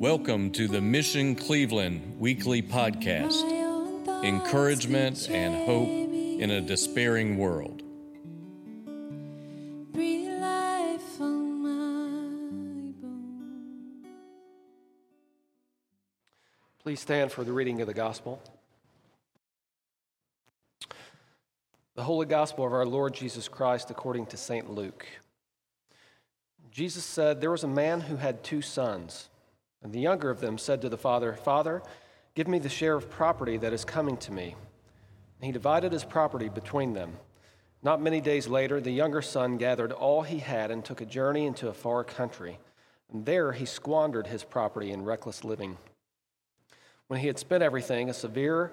Welcome to the Mission Cleveland weekly podcast My own thoughts encouragement and hope in a despairing world. Life on my. Please stand for the reading of the gospel. Holy Gospel of our Lord Jesus Christ according to St. Luke. Jesus said, There was a man who had two sons, and the younger of them said to the father, Father, give me the share of property that is coming to me. And he divided his property between them. Not many days later, the younger son gathered all he had and took a journey into a far country. And there he squandered his property in reckless living. When he had spent everything, a severe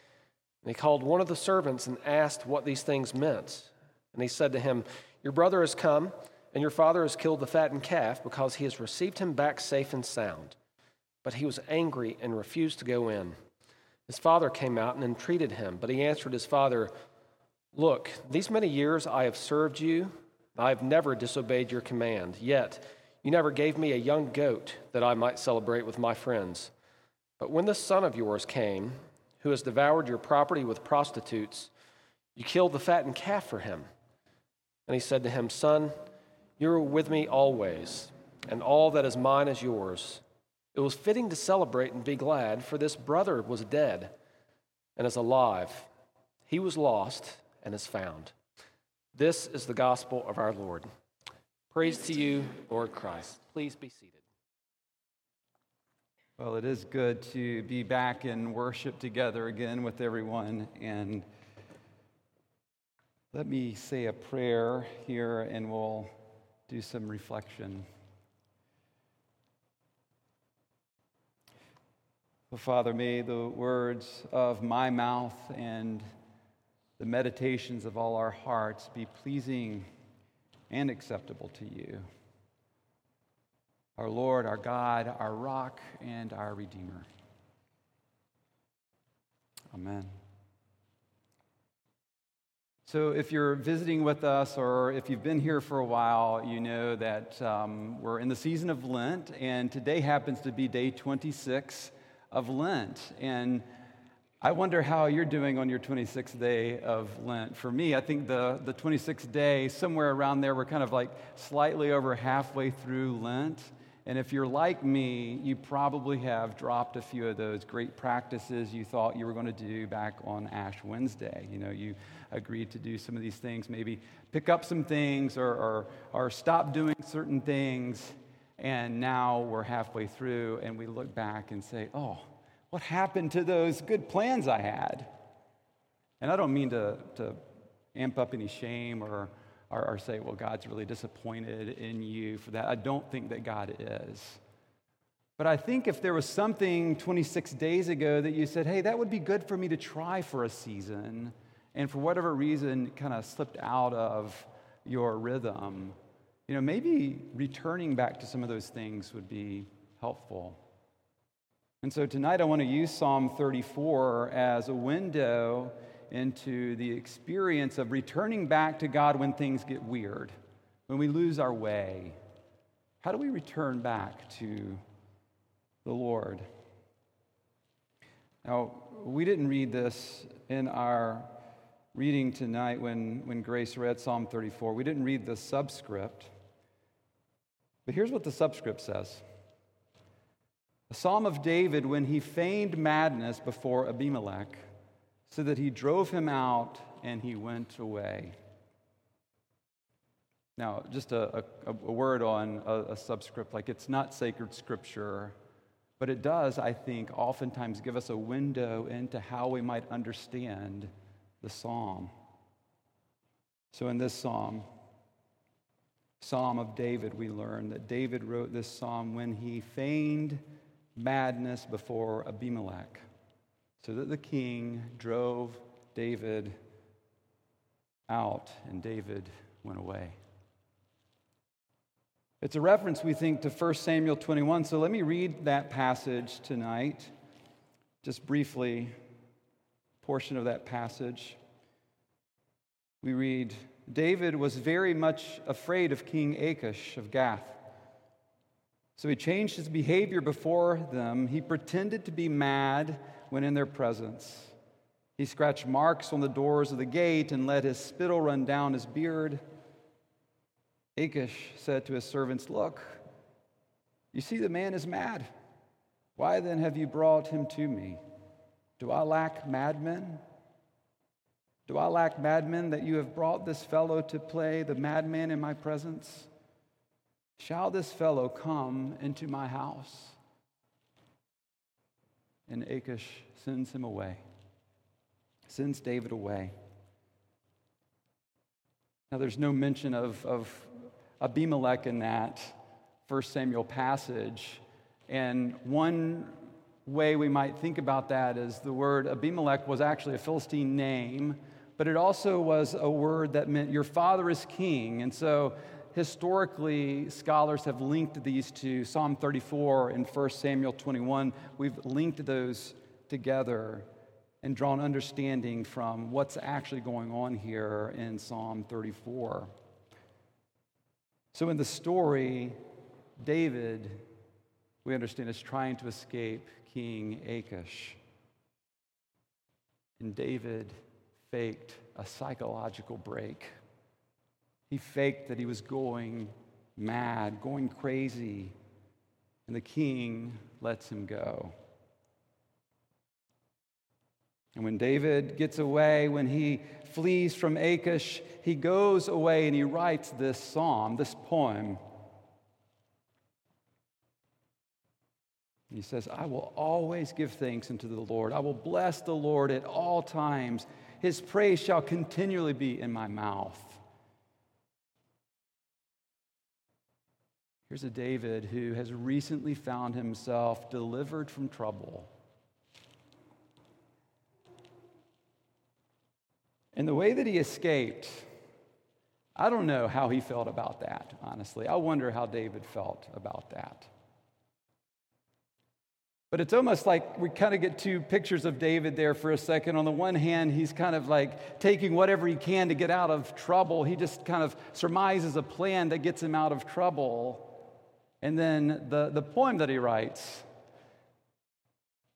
And he called one of the servants and asked what these things meant. And he said to him, Your brother has come, and your father has killed the fattened calf because he has received him back safe and sound. But he was angry and refused to go in. His father came out and entreated him, but he answered his father, Look, these many years I have served you, I have never disobeyed your command. Yet you never gave me a young goat that I might celebrate with my friends. But when this son of yours came, who has devoured your property with prostitutes, you killed the fattened calf for him. And he said to him, Son, you are with me always, and all that is mine is yours. It was fitting to celebrate and be glad, for this brother was dead and is alive. He was lost and is found. This is the gospel of our Lord. Praise to you, Lord Christ. Please be seated. Well, it is good to be back in worship together again with everyone. And let me say a prayer here and we'll do some reflection. So, Father, may the words of my mouth and the meditations of all our hearts be pleasing and acceptable to you our Lord, our God, our rock, and our Redeemer. Amen. So, if you're visiting with us or if you've been here for a while, you know that um, we're in the season of Lent, and today happens to be day 26 of Lent. And I wonder how you're doing on your 26th day of Lent. For me, I think the, the 26th day, somewhere around there, we're kind of like slightly over halfway through Lent. And if you're like me, you probably have dropped a few of those great practices you thought you were going to do back on Ash Wednesday. You know, you agreed to do some of these things, maybe pick up some things or, or, or stop doing certain things. And now we're halfway through and we look back and say, oh, what happened to those good plans I had? And I don't mean to, to amp up any shame or, or, or say, well, God's really disappointed in you for that. I don't think that God is. But I think if there was something 26 days ago that you said, hey, that would be good for me to try for a season, and for whatever reason kind of slipped out of your rhythm, you know, maybe returning back to some of those things would be helpful. And so tonight I want to use Psalm 34 as a window into the experience of returning back to God when things get weird, when we lose our way. How do we return back to the Lord? Now, we didn't read this in our reading tonight when, when Grace read Psalm 34. We didn't read the subscript. But here's what the subscript says A psalm of David when he feigned madness before Abimelech, so that he drove him out and he went away. Now, just a, a, a word on a, a subscript like it's not sacred scripture, but it does, I think, oftentimes give us a window into how we might understand the psalm. So, in this psalm, Psalm of David, we learn that David wrote this psalm when he feigned madness before Abimelech, so that the king drove David out and David went away. It's a reference, we think, to 1 Samuel 21. So let me read that passage tonight, just briefly, portion of that passage. We read, David was very much afraid of King Achish of Gath. So he changed his behavior before them. He pretended to be mad when in their presence. He scratched marks on the doors of the gate and let his spittle run down his beard. Achish said to his servants, Look, you see, the man is mad. Why then have you brought him to me? Do I lack madmen? Do I lack madmen that you have brought this fellow to play the madman in my presence? Shall this fellow come into my house? And Achish sends him away, sends David away. Now, there's no mention of, of Abimelech in that 1 Samuel passage. And one way we might think about that is the word Abimelech was actually a Philistine name, but it also was a word that meant your father is king. And so historically, scholars have linked these to Psalm 34 and 1 Samuel 21. We've linked those together and drawn understanding from what's actually going on here in Psalm 34. So, in the story, David, we understand, is trying to escape King Achish. And David faked a psychological break. He faked that he was going mad, going crazy, and the king lets him go. And when David gets away, when he flees from Achish, he goes away and he writes this psalm, this poem. He says, I will always give thanks unto the Lord. I will bless the Lord at all times. His praise shall continually be in my mouth. Here's a David who has recently found himself delivered from trouble. And the way that he escaped, I don't know how he felt about that, honestly. I wonder how David felt about that. But it's almost like we kind of get two pictures of David there for a second. On the one hand, he's kind of like taking whatever he can to get out of trouble. He just kind of surmises a plan that gets him out of trouble. And then the, the poem that he writes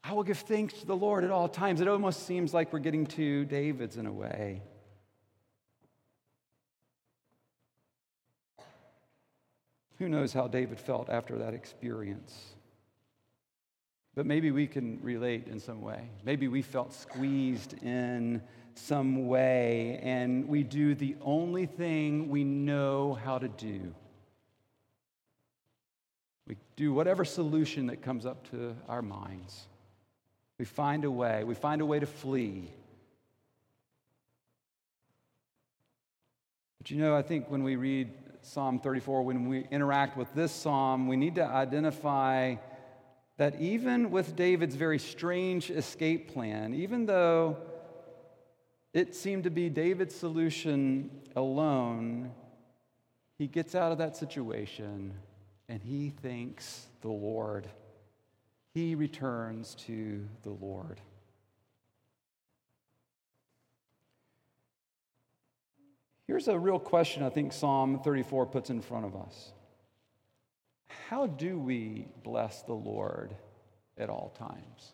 I will give thanks to the Lord at all times. It almost seems like we're getting to David's in a way. Who knows how David felt after that experience? But maybe we can relate in some way. Maybe we felt squeezed in some way, and we do the only thing we know how to do. We do whatever solution that comes up to our minds. We find a way. We find a way to flee. But you know, I think when we read Psalm 34, when we interact with this psalm, we need to identify that even with David's very strange escape plan, even though it seemed to be David's solution alone, he gets out of that situation and he thanks the Lord. he returns to the Lord. Here's a real question I think Psalm 34 puts in front of us How do we bless the Lord at all times?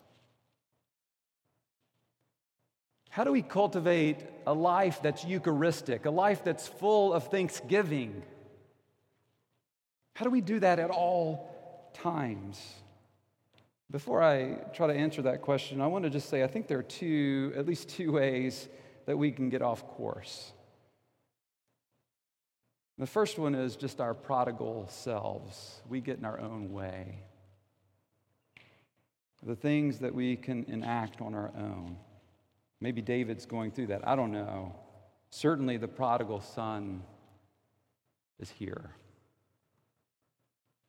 How do we cultivate a life that's Eucharistic, a life that's full of thanksgiving? How do we do that at all times? Before I try to answer that question, I want to just say I think there are two, at least two ways that we can get off course. The first one is just our prodigal selves. We get in our own way. The things that we can enact on our own. Maybe David's going through that. I don't know. Certainly, the prodigal son is here.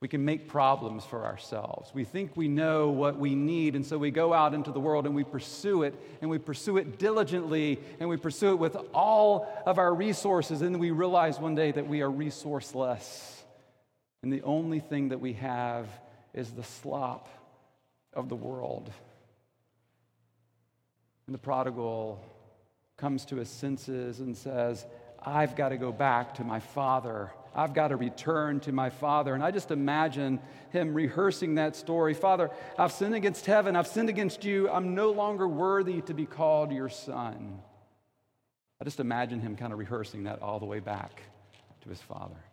We can make problems for ourselves. We think we know what we need, and so we go out into the world and we pursue it, and we pursue it diligently, and we pursue it with all of our resources, and we realize one day that we are resourceless. And the only thing that we have is the slop of the world. And the prodigal comes to his senses and says, I've got to go back to my father. I've got to return to my father. And I just imagine him rehearsing that story Father, I've sinned against heaven. I've sinned against you. I'm no longer worthy to be called your son. I just imagine him kind of rehearsing that all the way back to his father.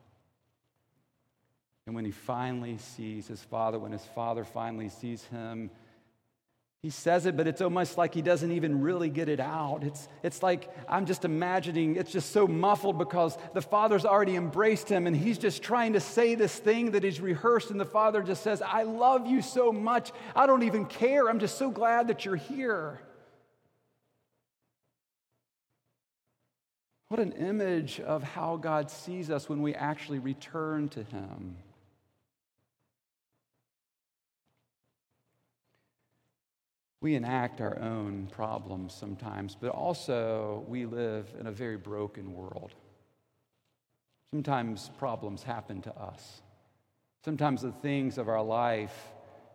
And when he finally sees his father, when his father finally sees him, he says it, but it's almost like he doesn't even really get it out. It's, it's like I'm just imagining, it's just so muffled because the father's already embraced him and he's just trying to say this thing that he's rehearsed, and the father just says, I love you so much. I don't even care. I'm just so glad that you're here. What an image of how God sees us when we actually return to him. We enact our own problems sometimes, but also we live in a very broken world. Sometimes problems happen to us. Sometimes the things of our life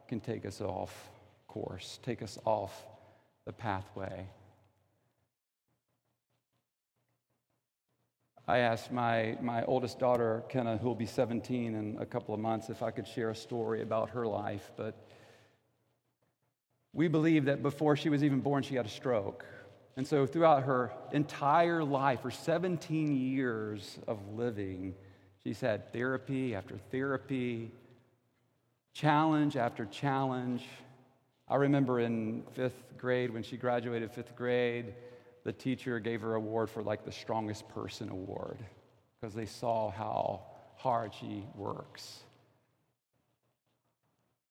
can take us off course, take us off the pathway. I asked my, my oldest daughter, Kenna, who will be 17 in a couple of months, if I could share a story about her life, but we believe that before she was even born, she had a stroke. And so, throughout her entire life, her 17 years of living, she's had therapy after therapy, challenge after challenge. I remember in fifth grade, when she graduated fifth grade, the teacher gave her an award for like the strongest person award because they saw how hard she works.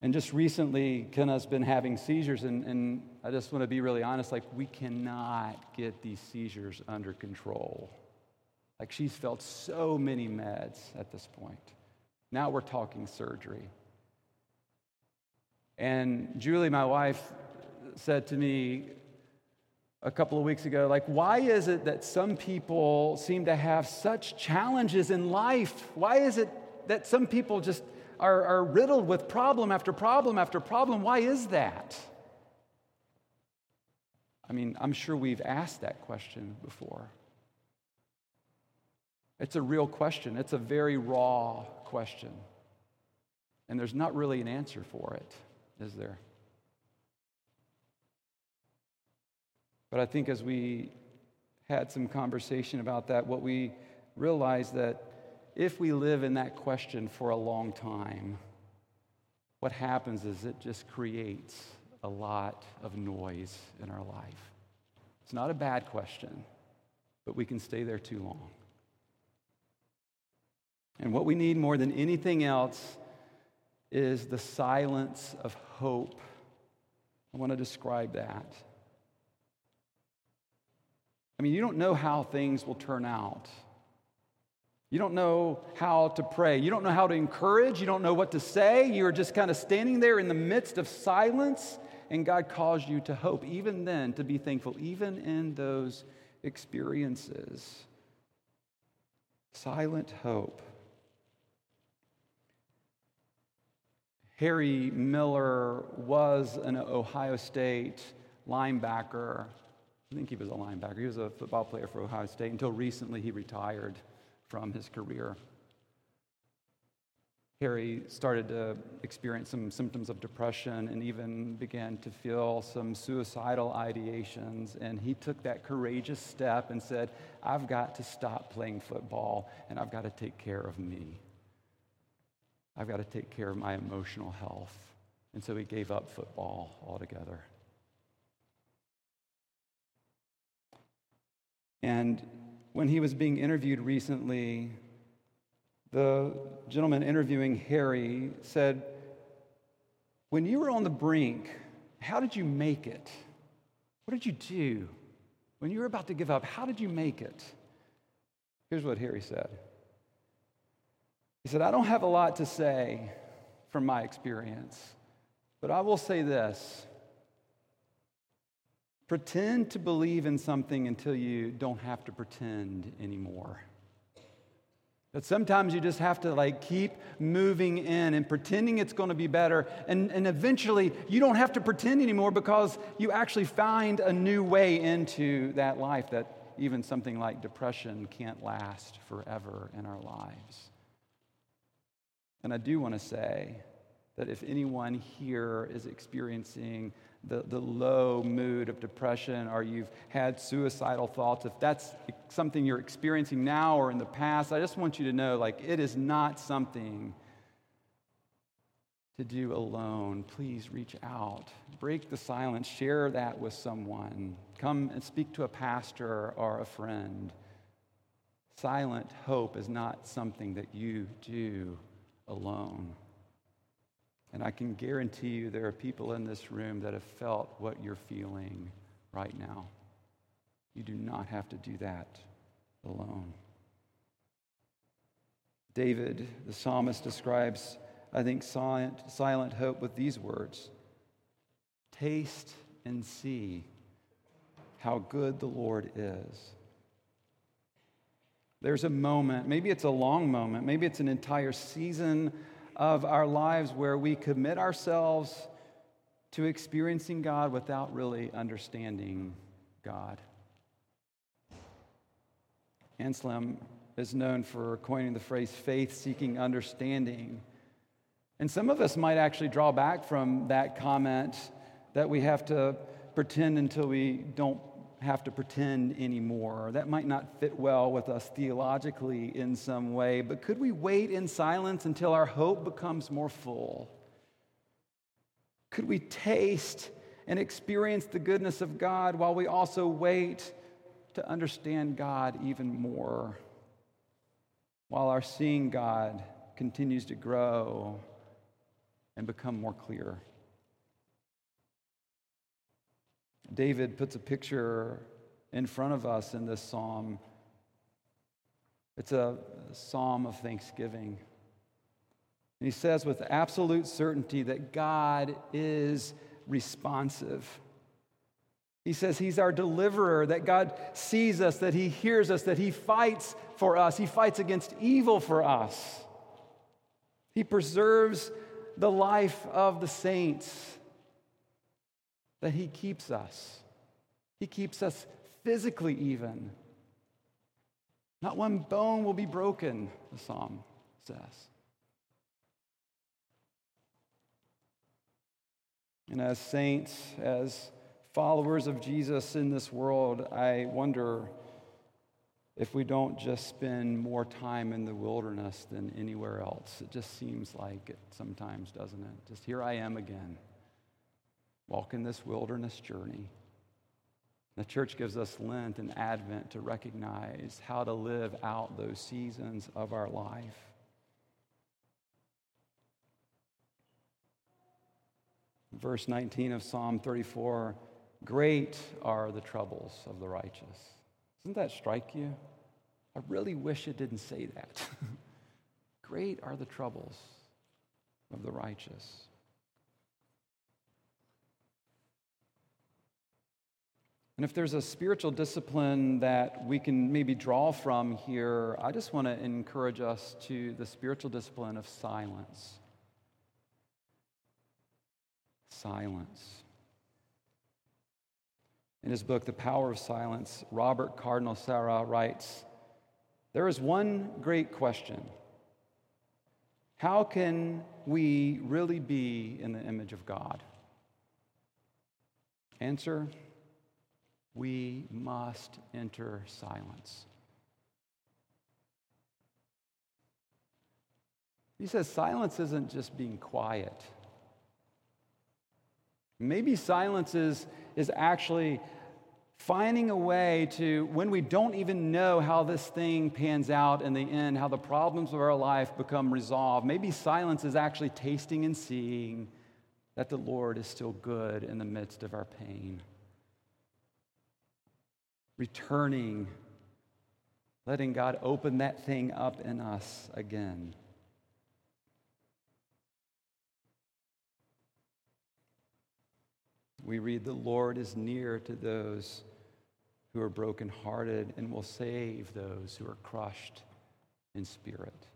And just recently, Kenna's been having seizures, and, and I just want to be really honest like, we cannot get these seizures under control. Like, she's felt so many meds at this point. Now we're talking surgery. And Julie, my wife, said to me a couple of weeks ago, like, why is it that some people seem to have such challenges in life? Why is it that some people just are, are riddled with problem after problem after problem. Why is that? I mean, I'm sure we've asked that question before. It's a real question, it's a very raw question. And there's not really an answer for it, is there? But I think as we had some conversation about that, what we realized that if we live in that question for a long time, what happens is it just creates a lot of noise in our life. It's not a bad question, but we can stay there too long. And what we need more than anything else is the silence of hope. I want to describe that. I mean, you don't know how things will turn out. You don't know how to pray. You don't know how to encourage. You don't know what to say. You're just kind of standing there in the midst of silence, and God calls you to hope, even then, to be thankful, even in those experiences. Silent hope. Harry Miller was an Ohio State linebacker. I think he was a linebacker. He was a football player for Ohio State until recently he retired from his career. Harry started to experience some symptoms of depression and even began to feel some suicidal ideations. And he took that courageous step and said, I've got to stop playing football and I've got to take care of me. I've got to take care of my emotional health. And so he gave up football altogether. And when he was being interviewed recently, the gentleman interviewing Harry said, When you were on the brink, how did you make it? What did you do? When you were about to give up, how did you make it? Here's what Harry said He said, I don't have a lot to say from my experience, but I will say this. Pretend to believe in something until you don't have to pretend anymore. That sometimes you just have to like keep moving in and pretending it's going to be better. And, and eventually you don't have to pretend anymore because you actually find a new way into that life that even something like depression can't last forever in our lives. And I do want to say that if anyone here is experiencing the, the low mood of depression or you've had suicidal thoughts, if that's something you're experiencing now or in the past, I just want you to know like it is not something to do alone. Please reach out, break the silence, share that with someone. Come and speak to a pastor or a friend. Silent hope is not something that you do alone. And I can guarantee you there are people in this room that have felt what you're feeling right now. You do not have to do that alone. David, the psalmist, describes, I think, silent, silent hope with these words Taste and see how good the Lord is. There's a moment, maybe it's a long moment, maybe it's an entire season of our lives where we commit ourselves to experiencing God without really understanding God. Anselm is known for coining the phrase faith seeking understanding. And some of us might actually draw back from that comment that we have to pretend until we don't have to pretend anymore. That might not fit well with us theologically in some way, but could we wait in silence until our hope becomes more full? Could we taste and experience the goodness of God while we also wait to understand God even more? While our seeing God continues to grow and become more clear. David puts a picture in front of us in this psalm. It's a psalm of thanksgiving. And he says with absolute certainty that God is responsive. He says he's our deliverer, that God sees us, that he hears us, that he fights for us, he fights against evil for us. He preserves the life of the saints that He keeps us. He keeps us physically, even. Not one bone will be broken, the psalm says. And as saints, as followers of Jesus in this world, I wonder if we don't just spend more time in the wilderness than anywhere else. It just seems like it sometimes, doesn't it? Just here I am again walking this wilderness journey. The church gives us Lent and Advent to recognize how to live out those seasons of our life. Verse 19 of Psalm 34 Great are the troubles of the righteous. Doesn't that strike you? I really wish it didn't say that. Great are the troubles of the righteous. And if there's a spiritual discipline that we can maybe draw from here, I just want to encourage us to the spiritual discipline of silence. silence. In his book, The Power of Silence, Robert Cardinal Sarah writes There is one great question How can we really be in the image of God? Answer We must enter silence. He says silence isn't just being quiet. Maybe silence is, is actually finding a way to, when we don't even know how this thing pans out in the end, how the problems of our life become resolved, maybe silence is actually tasting and seeing that the Lord is still good in the midst of our pain. Returning, letting God open that thing up in us again. we read, The Lord is near to those who are brokenhearted and will save those who are crushed in spirit.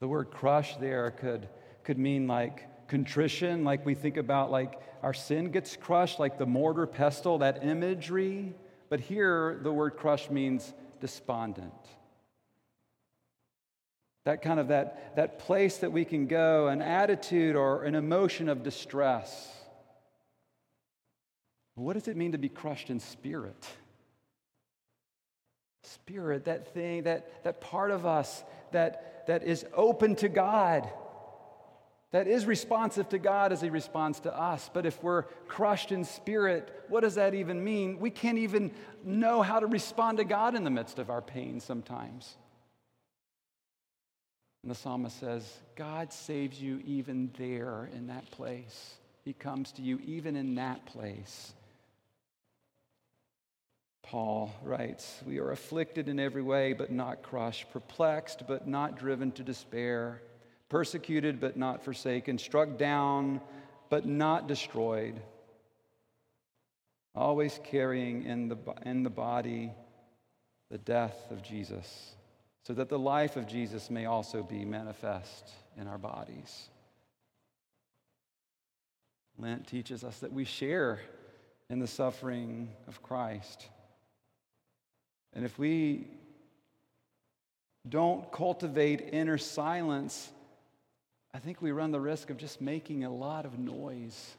The word crush there could, could mean like contrition, like we think about like our sin gets crushed, like the mortar pestle, that imagery. But here, the word crush means despondent. That kind of that, that place that we can go, an attitude or an emotion of distress. What does it mean to be crushed in spirit? Spirit, that thing, that, that part of us that, that is open to God, that is responsive to God as He responds to us. But if we're crushed in spirit, what does that even mean? We can't even know how to respond to God in the midst of our pain sometimes. And the psalmist says, God saves you even there in that place. He comes to you even in that place. Paul writes, We are afflicted in every way, but not crushed, perplexed, but not driven to despair, persecuted, but not forsaken, struck down, but not destroyed, always carrying in the, in the body the death of Jesus, so that the life of Jesus may also be manifest in our bodies. Lent teaches us that we share in the suffering of Christ. And if we don't cultivate inner silence, I think we run the risk of just making a lot of noise.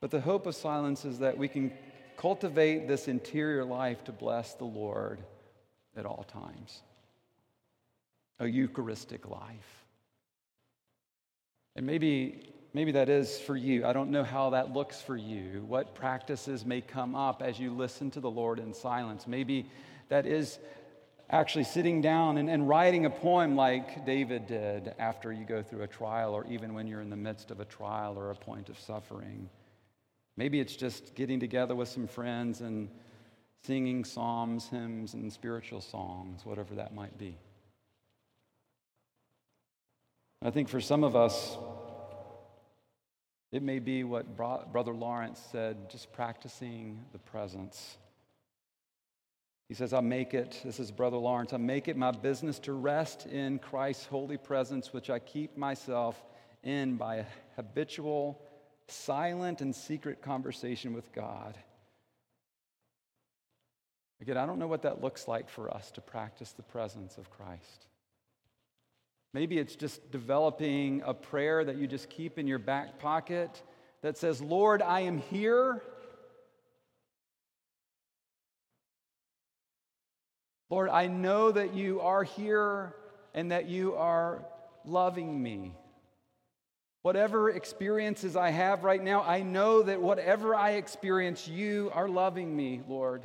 But the hope of silence is that we can cultivate this interior life to bless the Lord at all times. A Eucharistic life. And maybe Maybe that is for you. I don't know how that looks for you. What practices may come up as you listen to the Lord in silence. Maybe that is actually sitting down and, and writing a poem like David did after you go through a trial, or even when you're in the midst of a trial or a point of suffering. Maybe it's just getting together with some friends and singing psalms, hymns, and spiritual songs, whatever that might be. I think for some of us, it may be what Brother Lawrence said, just practicing the presence. He says, I make it, this is Brother Lawrence, I make it my business to rest in Christ's holy presence, which I keep myself in by a habitual, silent, and secret conversation with God. Again, I don't know what that looks like for us to practice the presence of Christ. Maybe it's just developing a prayer that you just keep in your back pocket that says, Lord, I am here. Lord, I know that you are here and that you are loving me. Whatever experiences I have right now, I know that whatever I experience, you are loving me, Lord.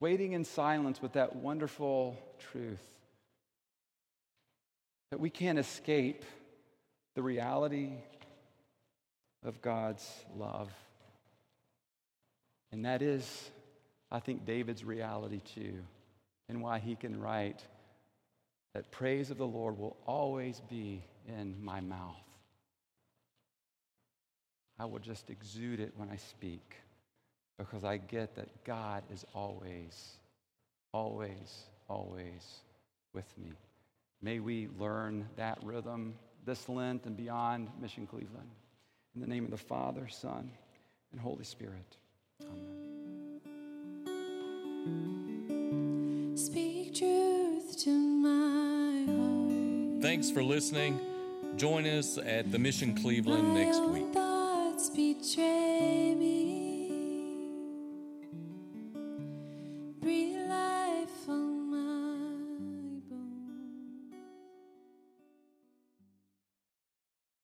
Waiting in silence with that wonderful truth that we can't escape the reality of God's love. And that is, I think, David's reality too, and why he can write that praise of the Lord will always be in my mouth. I will just exude it when I speak because I get that God is always, always, always with me. May we learn that rhythm this Lent and beyond Mission Cleveland. In the name of the Father, Son, and Holy Spirit. Amen. Speak truth to my heart. Thanks for listening. Join us at the Mission Cleveland next week. Thoughts betray me.